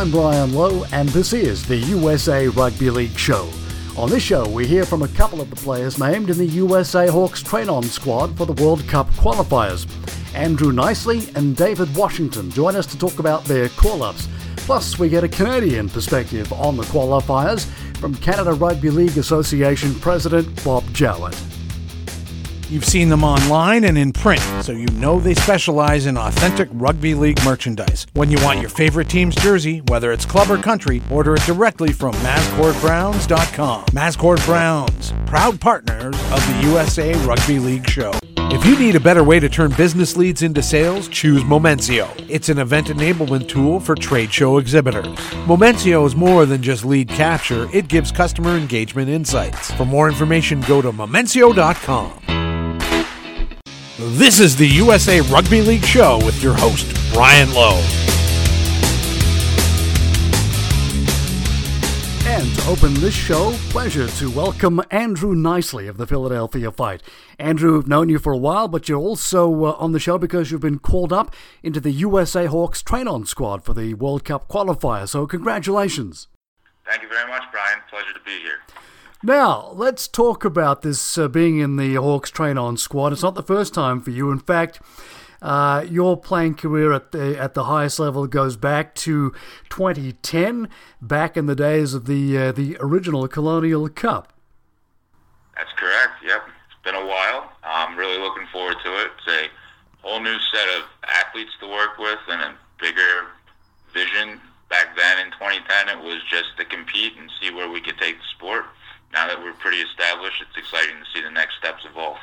I'm Brian Lowe, and this is the USA Rugby League Show. On this show, we hear from a couple of the players named in the USA Hawks train on squad for the World Cup qualifiers. Andrew Kneisly and David Washington join us to talk about their call ups. Plus, we get a Canadian perspective on the qualifiers from Canada Rugby League Association President Bob Jowett. You've seen them online and in print, so you know they specialize in authentic rugby league merchandise. When you want your favorite team's jersey, whether it's club or country, order it directly from MascordBrowns.com. Mascord Browns, proud partners of the USA Rugby League Show. If you need a better way to turn business leads into sales, choose Momencio. It's an event enablement tool for trade show exhibitors. Momencio is more than just lead capture, it gives customer engagement insights. For more information, go to Momencio.com. This is the USA Rugby League Show with your host, Brian Lowe. And to open this show, pleasure to welcome Andrew Kneisly of the Philadelphia Fight. Andrew, we've known you for a while, but you're also uh, on the show because you've been called up into the USA Hawks train-on squad for the World Cup qualifier. So congratulations. Thank you very much, Brian. Pleasure to be here. Now, let's talk about this uh, being in the Hawks train on squad. It's not the first time for you. In fact, uh, your playing career at the at the highest level goes back to 2010, back in the days of the uh, the original Colonial Cup. That's correct. Yep, it's been a while. I'm really looking forward to it. It's a whole new set of athletes to work with and a bigger vision. Back then in 2010, it was just to compete and see where we could take the sport now that we're pretty established, it's exciting to see the next steps evolve.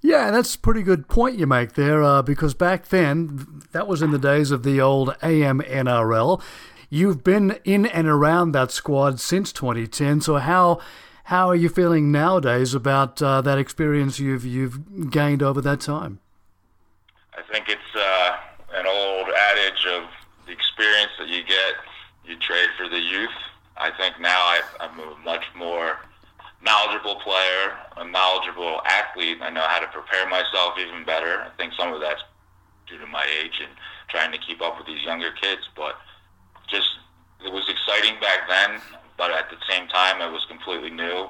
Yeah, that's a pretty good point you make there, uh, because back then, that was in the days of the old AMNRL. You've been in and around that squad since 2010, so how how are you feeling nowadays about uh, that experience you've you've gained over that time? I think it's uh, an old adage of the experience that you get, you trade for the youth I think now I, I'm a much more knowledgeable player, a knowledgeable athlete. I know how to prepare myself even better. I think some of that's due to my age and trying to keep up with these younger kids. But just it was exciting back then, but at the same time, it was completely new.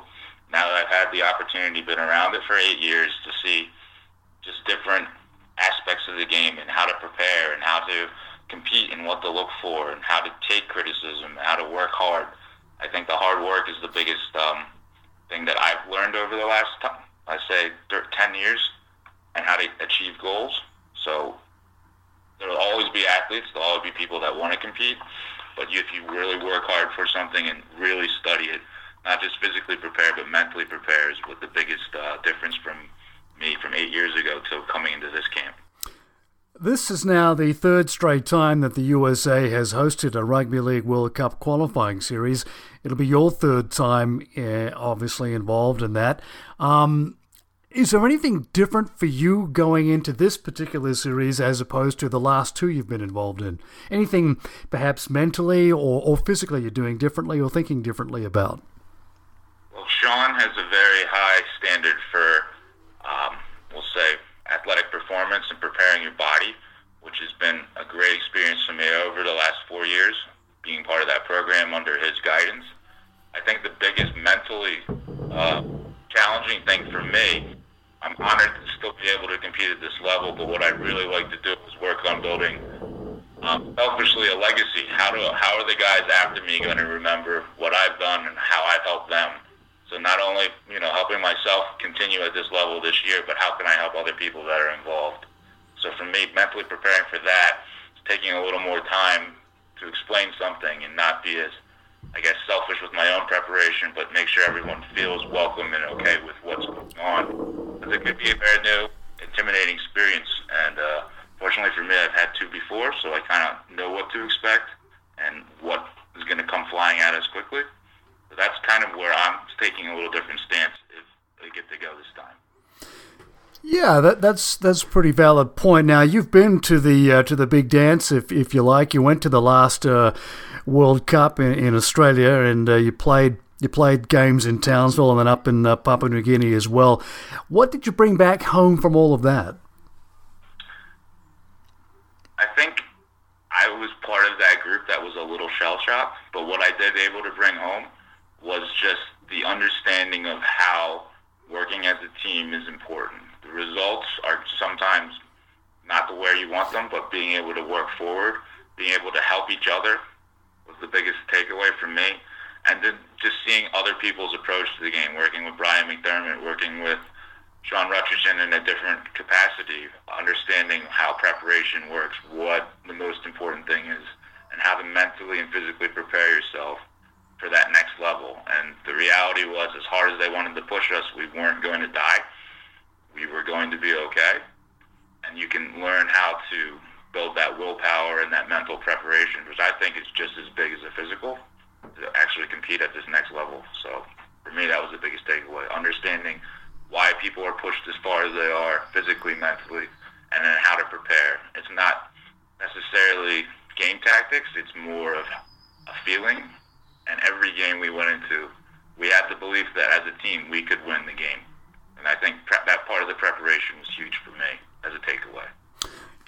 Now that I've had the opportunity, been around it for eight years, to see just different aspects of the game and how to prepare and how to compete and what to look for and how to take criticism, how to work hard. I think the hard work is the biggest um, thing that I've learned over the last, t- I say, 10 years and how to achieve goals. So there will always be athletes. There will always be people that want to compete. But if you really work hard for something and really study it, not just physically prepare, but mentally prepare is what the biggest uh, difference from me from eight years ago to coming into this camp. This is now the third straight time that the USA has hosted a Rugby League World Cup qualifying series. It'll be your third time, uh, obviously, involved in that. Um, is there anything different for you going into this particular series as opposed to the last two you've been involved in? Anything perhaps mentally or, or physically you're doing differently or thinking differently about? Well, Sean has a very high standard for, um, we'll say, athletic performance and preparing your body, which has been a great experience for me over the last four years, being part of that program under his guidance. I think the biggest mentally uh, challenging thing for me, I'm honored to still be able to compete at this level, but what I'd really like to do is work on building um, selfishly a legacy. How do how are the guys after me going to remember what I've done and how I've helped them? So not only you know helping myself continue at this level this year, but how can I help other people that are involved? So for me, mentally preparing for that, it's taking a little more time to explain something and not be as I guess selfish with my own preparation, but make sure everyone feels welcome and okay with what's going on. Because it could be a very new, intimidating experience, and uh, fortunately for me, I've had two before, so I kind of know what to expect and what is going to come flying at us quickly. So that's kind of where I'm taking a little different stance if they get to go this time. Yeah, that, that's that's a pretty valid point. Now you've been to the uh, to the big dance, if if you like. You went to the last uh, World Cup in, in Australia, and uh, you played you played games in Townsville and then up in uh, Papua New Guinea as well. What did you bring back home from all of that? I think I was part of that group that was a little shell shock. But what I did able to bring home was just the understanding of how working as a team is important. Results are sometimes not the way you want them, but being able to work forward, being able to help each other was the biggest takeaway for me. And then just seeing other people's approach to the game, working with Brian McDermott, working with Sean Rutgerson in a different capacity, understanding how preparation works, what the most important thing is, and how to mentally and physically prepare yourself for that next level. And the reality was, as hard as they wanted to push us, we weren't going to die. We were going to be okay. And you can learn how to build that willpower and that mental preparation, which I think is just as big as the physical, to actually compete at this next level. So for me, that was the biggest takeaway, understanding why people are pushed as far as they are physically, mentally, and then how to prepare. It's not necessarily game tactics. It's more of a feeling. And every game we went into, we had the belief that as a team we could win the game. And I think pre- that part of the preparation was huge for me as a takeaway.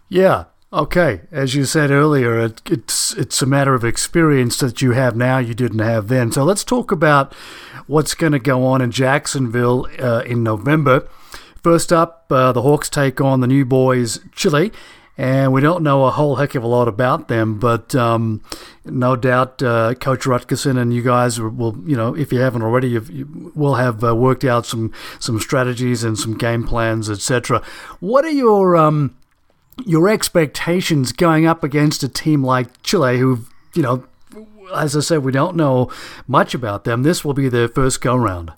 Yeah, Okay, as you said earlier, it, it's it's a matter of experience that you have now you didn't have then. So let's talk about what's going to go on in Jacksonville uh, in November. First up, uh, the Hawks take on the new boys Chile, and we don't know a whole heck of a lot about them, but um, no doubt uh, Coach Rutgerson and you guys will, you know, if you haven't already, you will have uh, worked out some some strategies and some game plans, etc. What are your um, your expectations going up against a team like Chile, who, you know, as I said, we don't know much about them. This will be their first go round.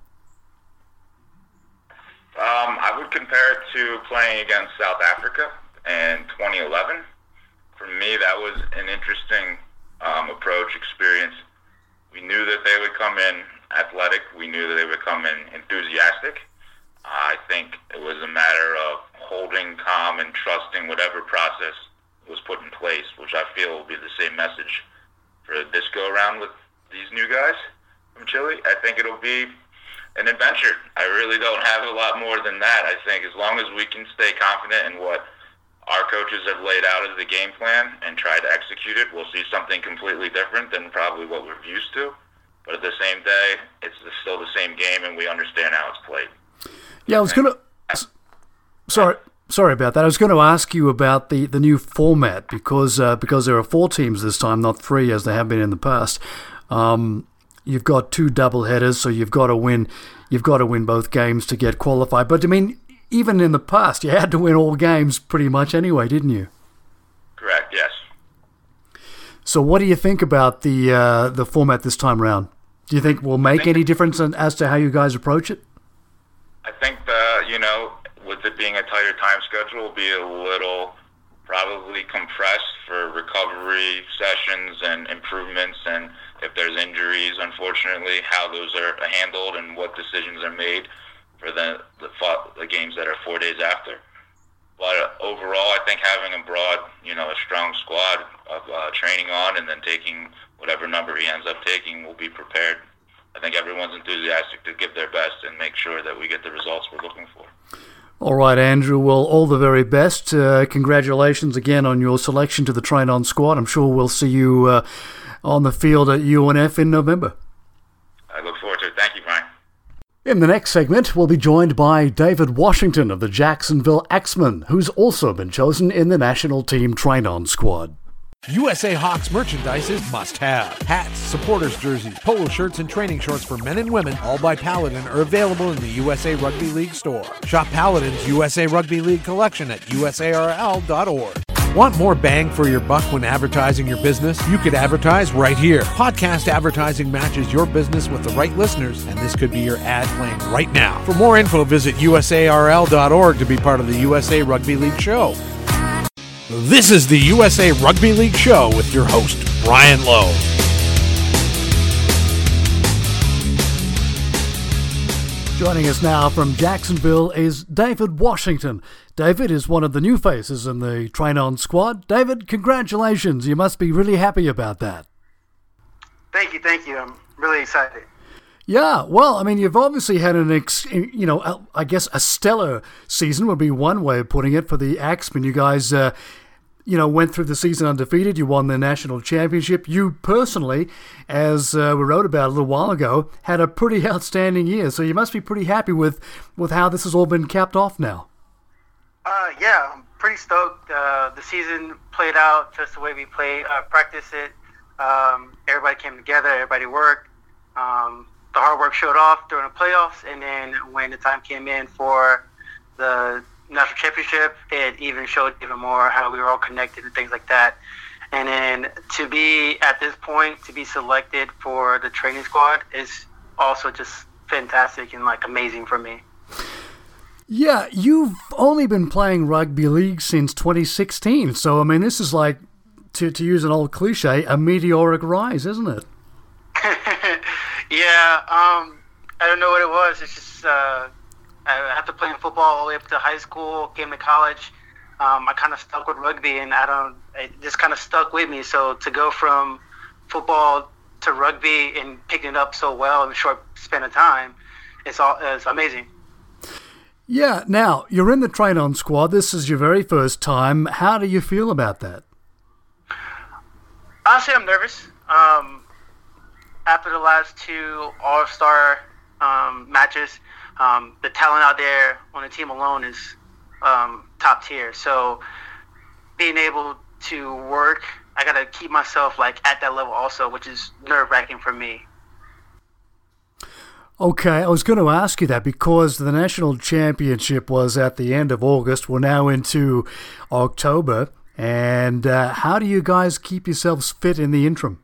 Um, I would compare it to playing against South Africa in 2011. For me, that was an interesting um, approach, experience. We knew that they would come in athletic. We knew that they would come in enthusiastic. I think it was a matter of holding calm and trusting whatever process was put in place, which I feel will be the same message for this go around with these new guys from Chile. I think it'll be an adventure. I really don't have a lot more than that. I think as long as we can stay confident in what our coaches have laid out as the game plan and try to execute it, we'll see something completely different than probably what we're used to. But at the same day, it's still the same game, and we understand how it's played. Yeah, I was gonna. Sorry, sorry about that. I was going to ask you about the, the new format because uh, because there are four teams this time, not three as they have been in the past. Um, you've got two double headers, so you've got to win. You've got to win both games to get qualified. But I mean, even in the past, you had to win all games pretty much anyway, didn't you? Correct. Yes. So, what do you think about the uh, the format this time round? Do you think will make any difference in, as to how you guys approach it? I think the you know with it being a tighter time schedule, will be a little probably compressed for recovery sessions and improvements and if there's injuries, unfortunately, how those are handled and what decisions are made for the the, the games that are four days after. But overall, I think having a broad, you know, a strong squad of uh, training on and then taking whatever number he ends up taking will be prepared I think everyone's enthusiastic to give their best and make sure that we get the results we're looking for. All right, Andrew. Well, all the very best. Uh, congratulations again on your selection to the Train On squad. I'm sure we'll see you uh, on the field at UNF in November. I look forward to it. Thank you, Brian. In the next segment, we'll be joined by David Washington of the Jacksonville Axemen, who's also been chosen in the national team Train On squad. USA Hawks merchandise is must have. Hats, supporters jerseys, polo shirts, and training shorts for men and women, all by Paladin, are available in the USA Rugby League store. Shop Paladin's USA Rugby League collection at usarl.org. Want more bang for your buck when advertising your business? You could advertise right here. Podcast advertising matches your business with the right listeners, and this could be your ad playing right now. For more info, visit usarl.org to be part of the USA Rugby League show. This is the USA Rugby League Show with your host, Brian Lowe. Joining us now from Jacksonville is David Washington. David is one of the new faces in the Train On squad. David, congratulations. You must be really happy about that. Thank you, thank you. I'm really excited. Yeah, well, I mean, you've obviously had an, ex, you know, I guess a stellar season would be one way of putting it for the Axemen. You guys uh, you know, went through the season undefeated. You won the national championship. You personally, as uh, we wrote about a little while ago, had a pretty outstanding year. So you must be pretty happy with, with how this has all been capped off now. Uh, yeah, I'm pretty stoked. Uh, the season played out just the way we played, uh, practiced it. Um, everybody came together. Everybody worked. Um, the hard work showed off during the playoffs, and then when the time came in for the national championship, it even showed even more how we were all connected and things like that. And then to be at this point, to be selected for the training squad is also just fantastic and like amazing for me. Yeah, you've only been playing rugby league since 2016. So, I mean, this is like, to, to use an old cliche, a meteoric rise, isn't it? yeah, um, I don't know what it was. It's just, uh, after playing football all the way up to high school, came to college, um, I kind of stuck with rugby, and I don't. It just kind of stuck with me. So to go from football to rugby and picking it up so well in a short span of time, it's all it's amazing. Yeah. Now you're in the train on squad. This is your very first time. How do you feel about that? Honestly, I'm nervous. Um, after the last two All Star um, matches, um, the talent out there on the team alone is um, top tier. So being able to work, I got to keep myself like at that level also, which is nerve wracking for me. Okay, I was going to ask you that because the national championship was at the end of August. We're now into October. And uh, how do you guys keep yourselves fit in the interim?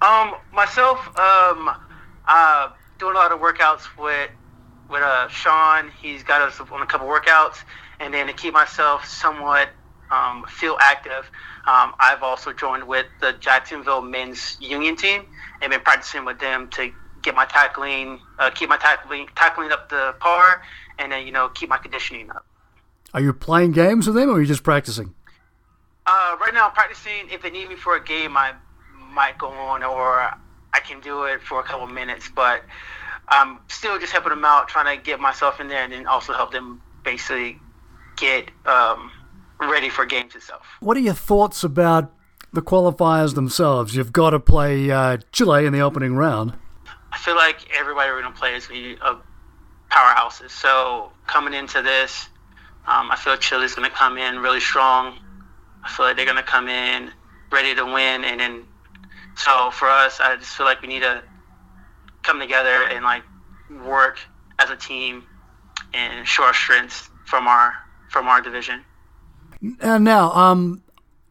Um, myself, um, uh, doing a lot of workouts with with uh, Sean. He's got us on a couple workouts, and then to keep myself somewhat um, feel active, um, I've also joined with the Jacksonville men's union team and been practicing with them to get my tackling, uh, keep my tackling tackling up the par, and then you know keep my conditioning up. Are you playing games with them, or are you just practicing? Uh, right now, I'm practicing. If they need me for a game, I might go on, or I can do it for a couple minutes, but I'm still just helping them out, trying to get myself in there, and then also help them basically get um, ready for games itself. What are your thoughts about the qualifiers themselves? You've got to play uh, Chile in the opening round. I feel like everybody we're going to play is going to be powerhouses. So coming into this, um, I feel Chile's going to come in really strong. I feel like they're going to come in ready to win, and then so for us, I just feel like we need to come together and like work as a team and show our strengths from our from our division. And now, um,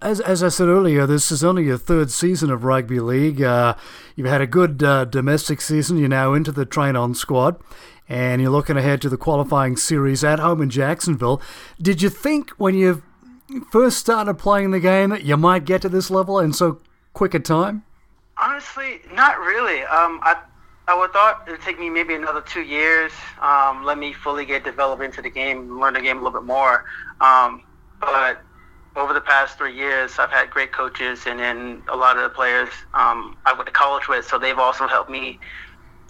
as as I said earlier, this is only your third season of rugby league. Uh, you've had a good uh, domestic season. You're now into the train on squad, and you're looking ahead to the qualifying series at home in Jacksonville. Did you think when you first started playing the game that you might get to this level in so quick a time? Honestly, not really. Um, I I would thought it would take me maybe another two years, um, let me fully get developed into the game, learn the game a little bit more. Um, but over the past three years, I've had great coaches, and then a lot of the players um, I went to college with, so they've also helped me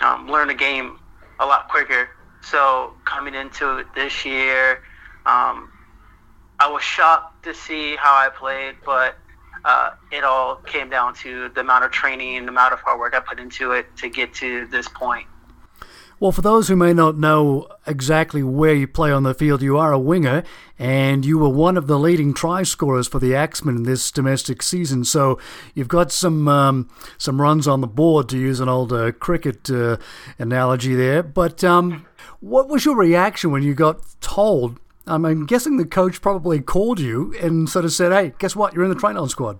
um, learn the game a lot quicker. So coming into it this year, um, I was shocked to see how I played, but uh, it all came down to the amount of training the amount of hard work I put into it to get to this point. Well, for those who may not know exactly where you play on the field, you are a winger, and you were one of the leading try scorers for the Axemen in this domestic season. So you've got some um, some runs on the board, to use an old uh, cricket uh, analogy there. But um, what was your reaction when you got told um, I'm guessing the coach probably called you and sort of said, "Hey, guess what? You're in the train squad."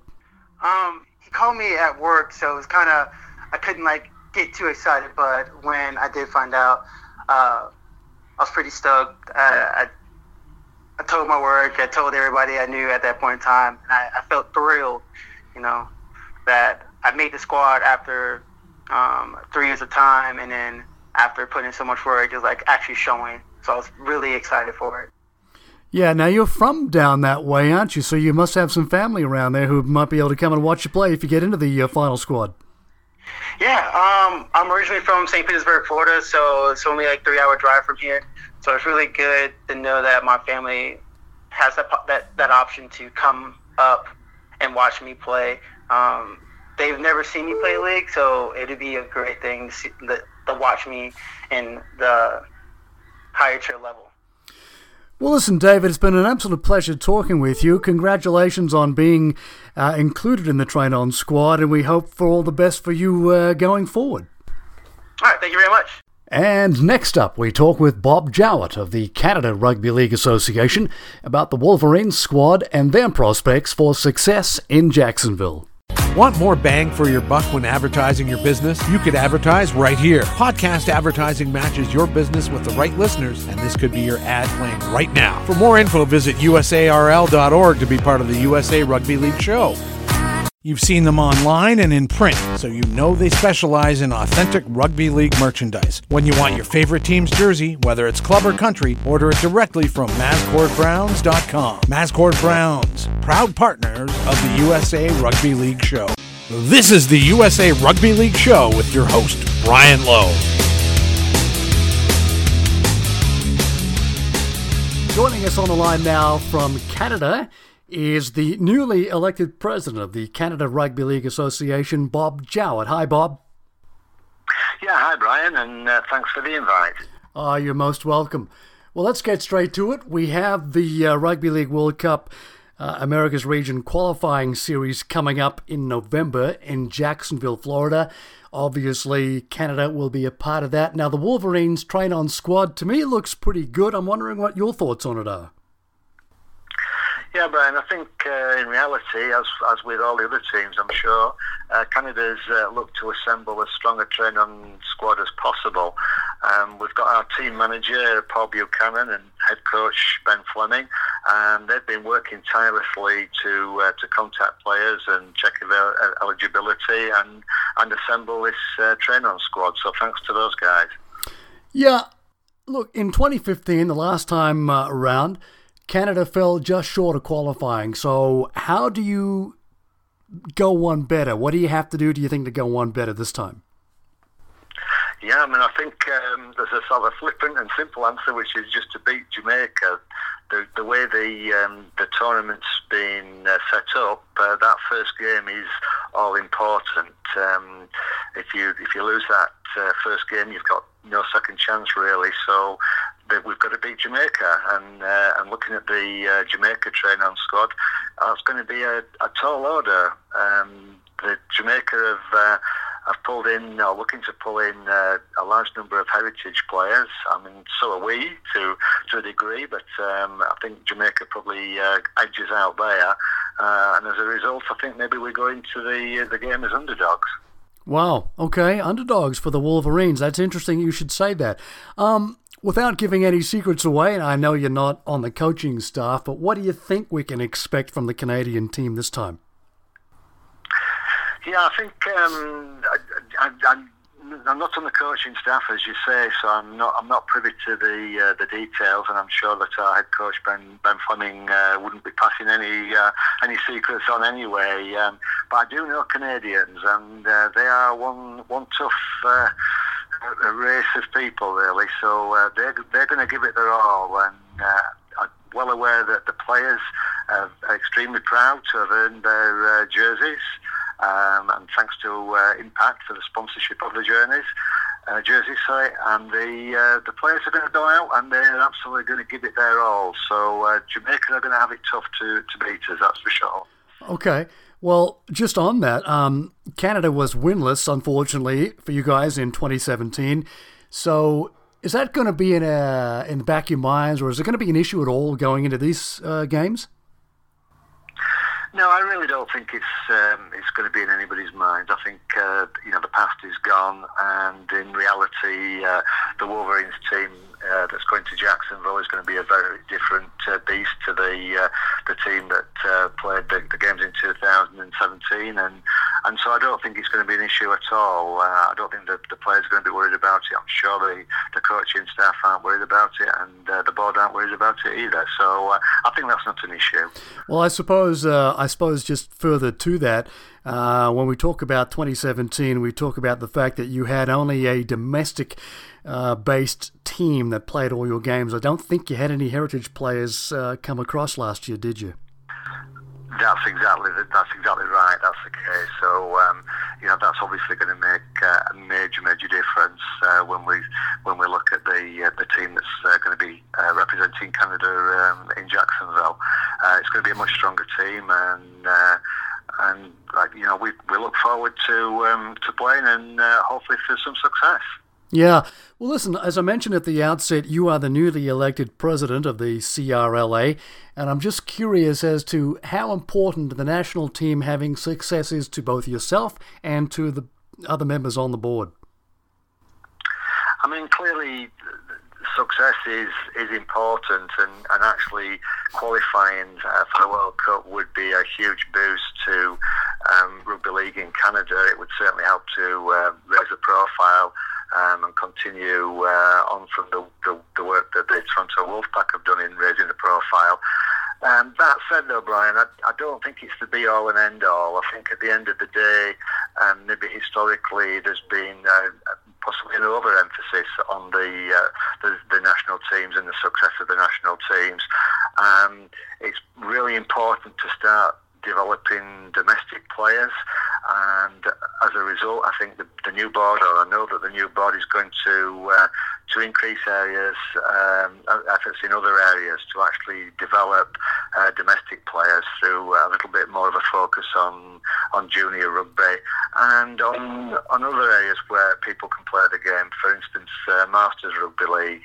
Um, he called me at work, so it was kind of I couldn't like get too excited. But when I did find out, uh, I was pretty stoked. Uh, I I told my work. I told everybody I knew at that point in time, and I, I felt thrilled, you know, that I made the squad after um, three years of time, and then after putting in so much work, it was like actually showing. So I was really excited for it. Yeah, now you're from down that way, aren't you? So you must have some family around there who might be able to come and watch you play if you get into the uh, final squad. Yeah, um, I'm originally from St. Petersburg, Florida, so it's only like three hour drive from here. So it's really good to know that my family has that that that option to come up and watch me play. Um, they've never seen me play league, so it'd be a great thing to, see, to, to watch me in the higher tier level. Well, listen, David, it's been an absolute pleasure talking with you. Congratulations on being uh, included in the Train On squad, and we hope for all the best for you uh, going forward. All right, thank you very much. And next up, we talk with Bob Jowett of the Canada Rugby League Association about the Wolverines squad and their prospects for success in Jacksonville. Want more bang for your buck when advertising your business? You could advertise right here. Podcast advertising matches your business with the right listeners, and this could be your ad playing right now. For more info, visit usarl.org to be part of the USA Rugby League show. You've seen them online and in print, so you know they specialize in authentic rugby league merchandise. When you want your favorite team's jersey, whether it's club or country, order it directly from MascordBrowns.com. Mascord Browns, proud partners of the USA Rugby League Show. This is the USA Rugby League Show with your host, Brian Lowe. Joining us on the line now from Canada is the newly elected president of the Canada Rugby League Association, Bob Jowett. Hi, Bob. Yeah, hi, Brian, and uh, thanks for the invite. Ah, uh, you're most welcome. Well, let's get straight to it. We have the uh, Rugby League World Cup uh, America's Region qualifying series coming up in November in Jacksonville, Florida. Obviously, Canada will be a part of that. Now, the Wolverines train on squad to me looks pretty good. I'm wondering what your thoughts on it are. Yeah, Brian, I think uh, in reality, as, as with all the other teams, I'm sure, uh, Canada's uh, looked to assemble as strong a train on squad as possible. Um, we've got our team manager, Paul Buchanan, and head coach, Ben Fleming, and they've been working tirelessly to uh, to contact players and check their uh, eligibility and, and assemble this uh, train on squad. So thanks to those guys. Yeah, look, in 2015, the last time around, Canada fell just short of qualifying. So, how do you go one better? What do you have to do, do you think, to go one better this time? Yeah, I mean, I think um, there's a sort of flippant and simple answer, which is just to beat Jamaica. The, the way the um, the tournament's been uh, set up, uh, that first game is all important. Um, if you if you lose that uh, first game, you've got no second chance really. So we've got to beat Jamaica, and uh, and looking at the uh, Jamaica train on squad, that's going to be a, a tall order. Um, the Jamaica have uh, have pulled in, or looking to pull in uh, a large number of heritage players. I mean, so are we to to a degree, but um, I think Jamaica probably uh, edges out there, uh, and as a result, I think maybe we go into the the game as underdogs. Wow. Okay, underdogs for the Wolverines. That's interesting. You should say that. Um, Without giving any secrets away, and I know you're not on the coaching staff, but what do you think we can expect from the Canadian team this time? Yeah, I think um, I, am not on the coaching staff, as you say, so I'm not I'm not privy to the uh, the details, and I'm sure that our head coach Ben Ben Fleming uh, wouldn't be passing any uh, any secrets on anyway. Um, but I do know Canadians, and uh, they are one one tough uh, race of people really. So uh, they're they're going to give it their all, and I'm well aware that the players are extremely proud to have earned their jerseys, um, and thanks to uh, Impact for the sponsorship of the journeys. Uh, jersey site, and the uh, the players are going to go out and they're absolutely going to give it their all. So Jamaica are going to have it tough to, to beat us, that's for sure. Okay. Well, just on that, um, Canada was winless, unfortunately, for you guys in 2017. So, is that going to be in a in the back of your minds, or is it going to be an issue at all going into these uh, games? No, I really don't think it's um, it's going to be in anybody's mind. I think uh, you know the past is gone, and in reality, uh, the Wolverines team uh, that's going to Jacksonville is going to be a very different uh, beast to the uh, the team that uh, played the, the, games in 2017. And and so I don't think it's going to be an issue at all. Uh, I don't think the, the players are going to be worried about it. I'm sure the, the coaching staff aren't worried about it, and the board aren't worried about it either. So I think that's not an issue. Well, I suppose I suppose just further to that, uh, when we talk about 2017, we talk about the fact that you had only a domestic. Uh, based team that played all your games. I don't think you had any heritage players uh, come across last year, did you? That's exactly that's exactly right. That's the case. So um, you know that's obviously going to make uh, a major major difference uh, when we when we look at the uh, the team that's uh, going to be uh, representing Canada um, in Jacksonville. Uh, it's going to be a much stronger team, and and you know we we look forward to um, to playing and hopefully for some success. Yeah. Well, listen, as I mentioned at the outset, you are the newly elected president of the CRLA, and I'm just curious as to how important the national team having success is to both yourself and to the other members on the board. I mean, clearly, success is, is important, and, and actually qualifying uh, for the World Cup would be a huge boost to um, rugby league in Canada. It would certainly help to uh, raise the profile um, and continue uh, on from the, the, the, work that the Toronto Wolfpack have done in raising the profile. Um, that said, though, Brian, I, I, don't think it's the be all and end all. I think at the end of the day, um, maybe historically, there's been uh, possibly an overemphasis on the, uh, the, the national teams and the success of the national teams. Um, it's really important to start developing domestic players and as a result, I think the, the new board, or I know that the new board is going to uh, to increase areas, um, efforts in other areas to actually develop uh, domestic players through a little bit more of a focus on on junior rugby and on on other areas where people can play the game. For instance, uh, Masters Rugby League.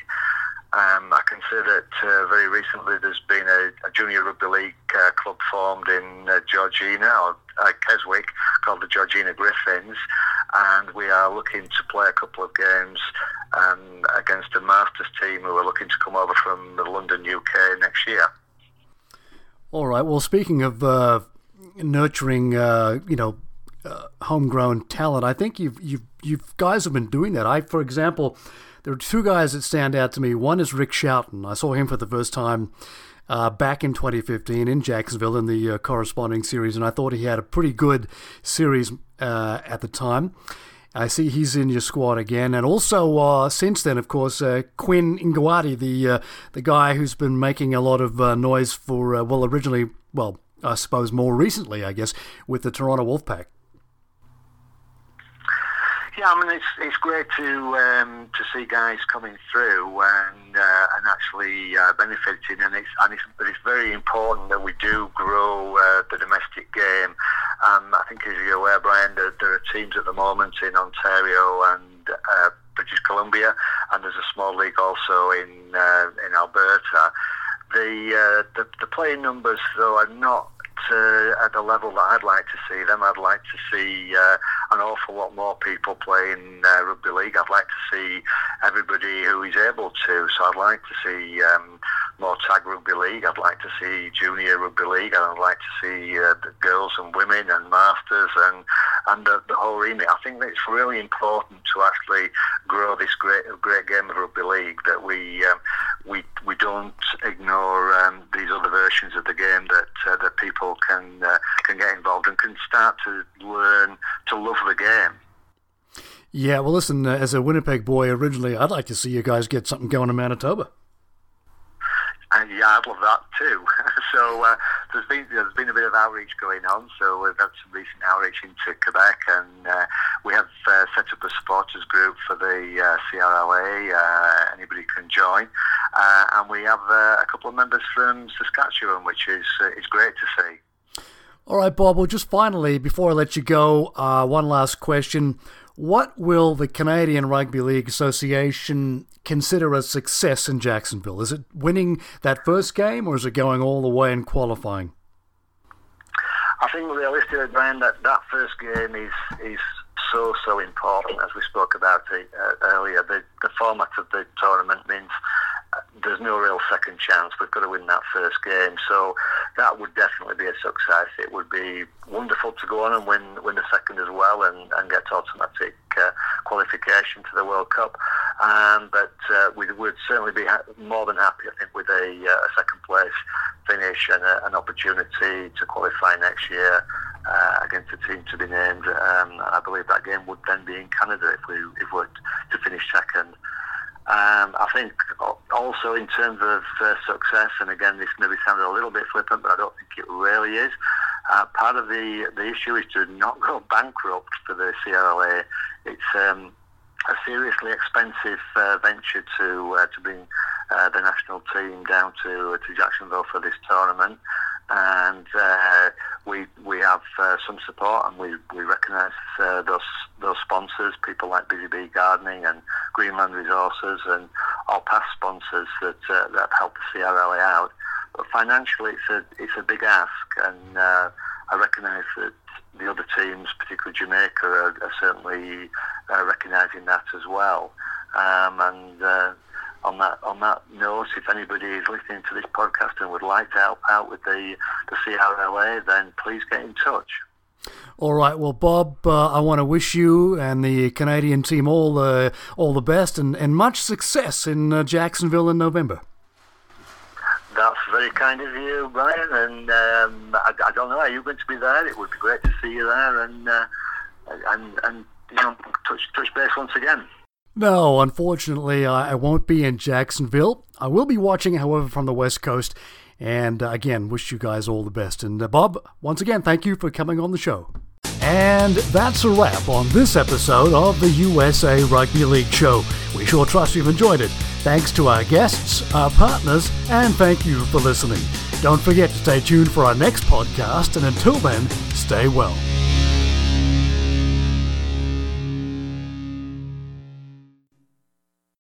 Um, I can say that uh, very recently there's been a, a junior rugby league uh, club formed in uh, Georgina or uh, Keswick called the Georgina Griffins, and we are looking to play a couple of games um, against a Masters team who are looking to come over from London, UK next year. All right. Well, speaking of uh, nurturing, uh, you know, homegrown talent, I think you've you've you guys have been doing that. I, for example there are two guys that stand out to me. One is Rick Shoughton. I saw him for the first time uh, back in 2015 in Jacksonville in the uh, corresponding series, and I thought he had a pretty good series uh, at the time. I see he's in your squad again, and also uh, since then, of course, uh, Quinn Ngawati, the uh, the guy who's been making a lot of noise for well, originally, well, I suppose more recently, I guess, with the Toronto Wolfpack. Yeah, I mean it's it's great to um, to see guys coming through and uh, and actually uh, benefiting, and it's and it's, it's very important that we do grow uh, the domestic game. Um, I think, as you're aware, Brian, there, there are teams at the moment in Ontario and uh, British Columbia, and there's a small league also in uh, in Alberta. The, uh, the the playing numbers though are not uh, at the level that I'd like to see them. I'd like to see uh, an awful lot more people playing uh, rugby league. I'd like to see everybody who is able to. So I'd like to see um, more tag rugby league. I'd like to see junior rugby league, and I'd like to see uh, girls and women and masters and and the, the whole remit. I think that it's really important to actually grow this great great game of rugby league. That we um, we we don't ignore um, these other versions of the game that uh, that people can uh, can get involved and can start to learn to love the game. Yeah, well, listen, uh, as a Winnipeg boy originally, I'd like to see you guys get something going in Manitoba. And yeah, I'd love that too. so uh, there's been there's been a bit of outreach going on. So we've had some recent outreach into Quebec, and uh, we have uh, set up a supporters group for the uh, CRLA. Uh, anybody can join, uh, and we have a couple of members from Saskatchewan, which is is great to see. All right, Bob. Well, just finally, before I let you go, one last question. What will the Canadian Rugby League Association consider a success in Jacksonville? Is it winning that first game, or is it going all the way and qualifying? I think realistically, Brian, that that first game is is so so important as we spoke about it, uh, earlier. The the format of the tournament means there's no real second chance. We've got to win that first game. So that would definitely be a success. It would be wonderful to go on and win win the second as well and, and get automatic uh, qualification to the World Cup. Um, but uh, we would certainly be ha- more than happy, I think, with a, uh, a second place finish and a, an opportunity to qualify next year. Uh, against a team to be named, um, I believe that game would then be in Canada if we if we were to finish second. Um, I think also in terms of uh, success, and again, this maybe sounded a little bit flippant, but I don't think it really is. Uh, part of the the issue is to not go bankrupt for the CRLA. It's um, a seriously expensive uh, venture to uh, to bring uh, the national team down to to Jacksonville for this tournament and uh, we we have uh, some support, and we we recognise uh, those those sponsors, people like Busy Bee Gardening and Greenland Resources, and our past sponsors that uh, that helped the CRLA out. But financially, it's a it's a big ask, and uh, I recognise that the other teams, particularly Jamaica, are, are certainly uh, recognising that as well. Um, and on that on that note, if anybody is listening to this podcast and would like to help out with the the CRLA, then please get in touch. All right, well, Bob, uh, I want to wish you and the Canadian team all the all the best and, and much success in uh, Jacksonville in November. That's very kind of you, Brian. And um, I, I, don't know, are you going to be there? It would be great to see you there and uh, and and you know touch touch base once again. No, unfortunately, I won't be in Jacksonville. I will be watching, however, from the West Coast. And uh, again, wish you guys all the best. And uh, Bob, once again, thank you for coming on the show. And that's a wrap on this episode of the USA Rugby League Show. We sure trust you've enjoyed it. Thanks to our guests, our partners, and thank you for listening. Don't forget to stay tuned for our next podcast, and until then, stay well.